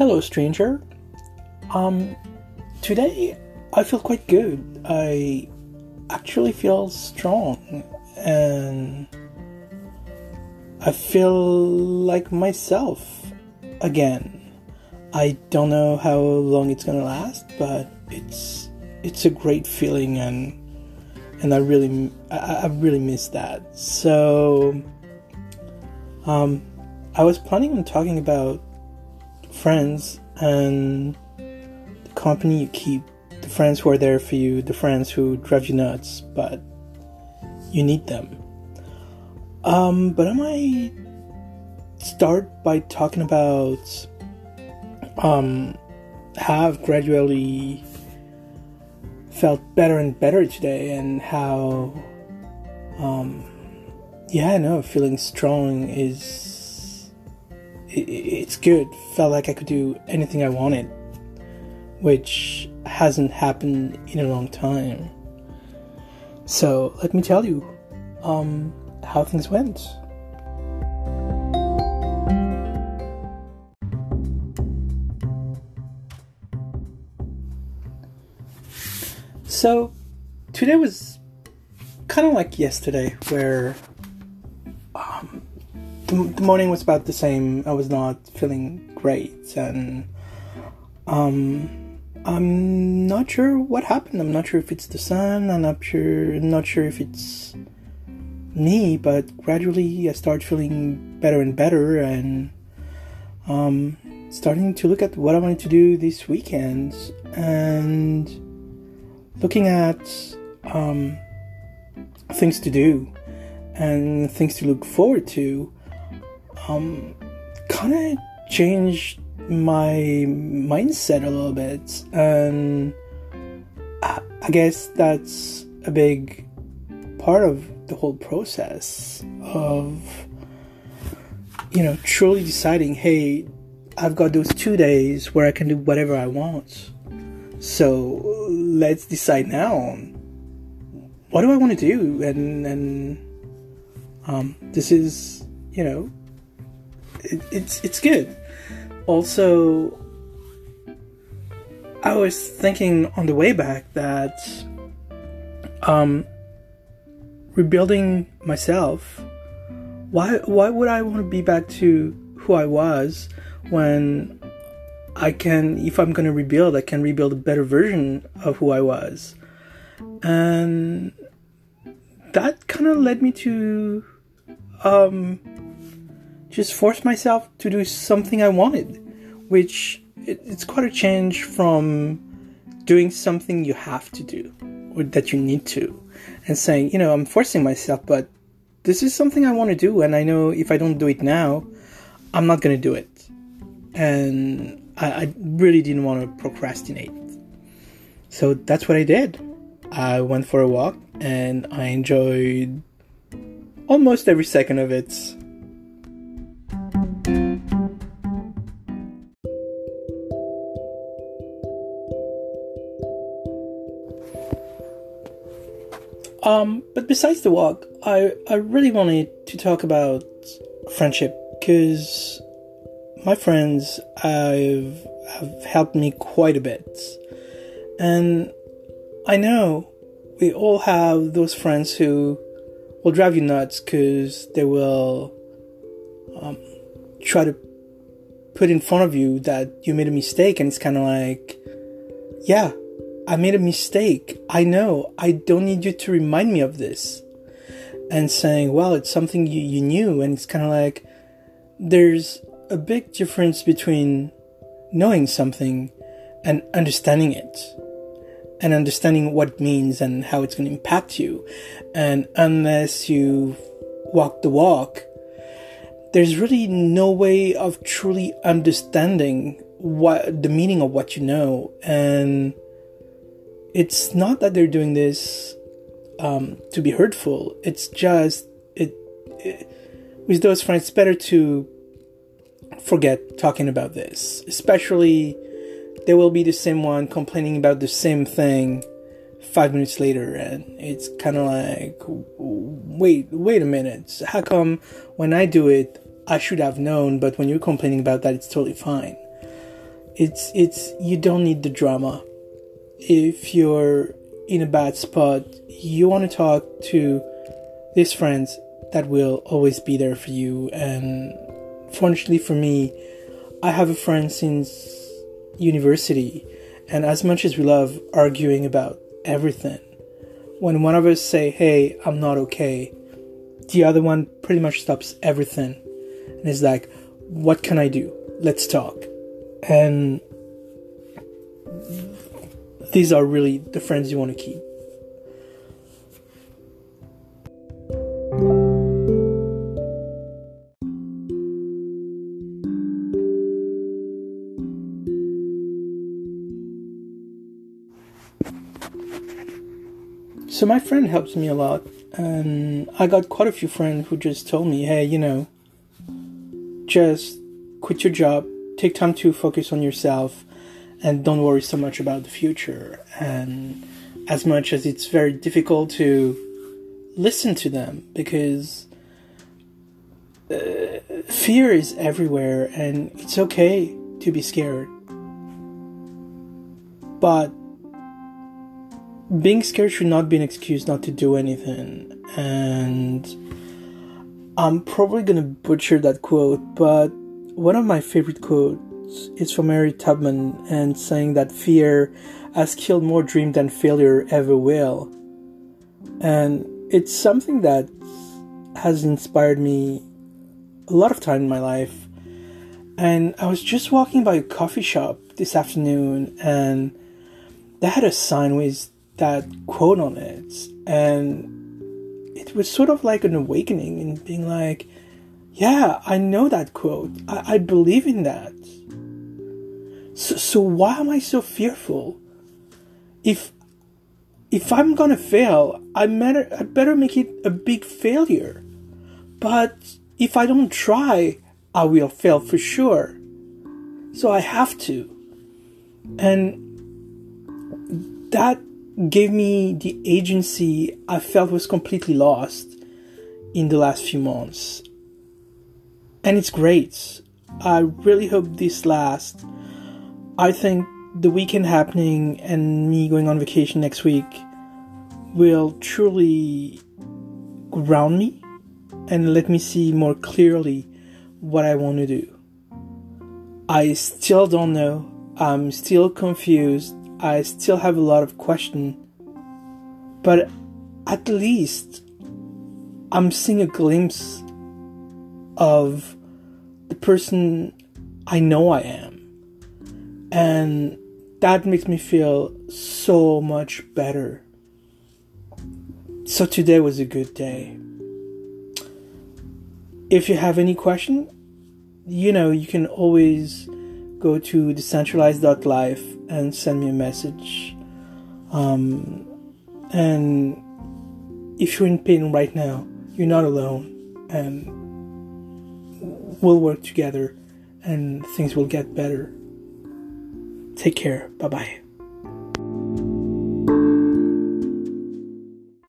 Hello, stranger. Um, today I feel quite good. I actually feel strong and I feel like myself again. I don't know how long it's gonna last, but it's it's a great feeling and and I really I, I really miss that. So um, I was planning on talking about friends and the company you keep, the friends who are there for you, the friends who drive you nuts, but you need them. Um, but I might start by talking about um, have gradually felt better and better today, and how um, yeah, no, feeling strong is it's good. Felt like I could do anything I wanted, which hasn't happened in a long time. So let me tell you um, how things went. So today was kind of like yesterday, where the, the, morning was about the same. I was not feeling great, and um, I'm not sure what happened. I'm not sure if it's the sun. I'm not sure. Not sure if it's me. But gradually, I start feeling better and better, and um, starting to look at what I wanted to do this weekend, and looking at um, things to do and things to look forward to um, kind of changed my mindset a little bit and I, I guess that's a big part of the whole process of you know truly deciding hey i've got those two days where i can do whatever i want. So let's decide now what do i want to do? And and um, this is, you know, it, it's it's good. Also, I was thinking on the way back that um, rebuilding myself. Why why would I want to be back to who I was when I can, if I'm to rebuild, I can rebuild a better version of who I was, and that kind of led me to um, just force myself to do something I wanted, which it, it's quite a change from doing something you have to do or that you need to, and saying, you know, I'm forcing myself, but this is something I want to do, and I know if I don't do it now, I'm not going to do it. And I, I really didn't want to procrastinate. So that's what I did. I went for a walk and I enjoyed almost every second of it. Um, but besides the walk, I, I really wanted to talk about friendship because my friends have, have helped me quite a bit. And I know we all have those friends who will drive you nuts because they will um, try to put in front of you that you made a mistake, and it's kind of like, yeah, I made a mistake. I know. I don't need you to remind me of this. And saying, well, it's something you, you knew, and it's kind of like, there's a big difference between knowing something and understanding it and understanding what it means and how it's going to impact you. And unless you walk the walk, there's really no way of truly understanding what the meaning of what you know. And it's not that they're doing this um, to be hurtful. It's just it, it with those friends. It's better to forget talking about this, especially they will be the same one complaining about the same thing five minutes later and it's kind of like wait wait a minute how come when i do it i should have known but when you're complaining about that it's totally fine it's it's you don't need the drama. If you're in a bad spot, you want to talk to these friends that will always be there for you. And fortunately for me, I have a friend since university, and as much as we love arguing about everything, when one of us say, "Hey, I'm not okay," the other one pretty much stops everything and is like, "What can I do? Let's talk." And these are really the friends you want to keep. So my friend helps me a lot, and I got quite a few friends who just told me, "Hey, you know, just quit your job, take time to focus on yourself, and don't worry so much about the future." And as much as it's very difficult to listen to them because uh, fear is everywhere, and it's okay to be scared, but being scared should not be an excuse not to do anything. And I'm probably gonna butcher that quote, but one of my favorite quotes is from Mary Tubman and saying that fear has killed more dream than failure ever will. And it's something that has inspired me a lot of time in my life. And I was just walking by a coffee shop this afternoon and they had a sign with that quote on it and it was sort of like an awakening and being like yeah i know that quote i, I believe in that so, so why am i so fearful if if i'm gonna fail i better i better make it a big failure but if i don't try i will fail for sure so i have to and that gave me the agency I felt was completely lost in the last few months. And it's great. I really hope this lasts. I think the weekend happening and me going on vacation next week will truly ground me and let me see more clearly what I want to do. I still don't know. I'm still confused I still have a lot of questions, but at least I'm seeing a glimpse of the person I know I am. And that makes me feel so much better. So today was a good day. If you have any question, you know, you can always go to decentralized.life and send me a message. Um, and if you're in pain right now, you're not alone, and we'll work together and things will get better. Take care. Bye bye.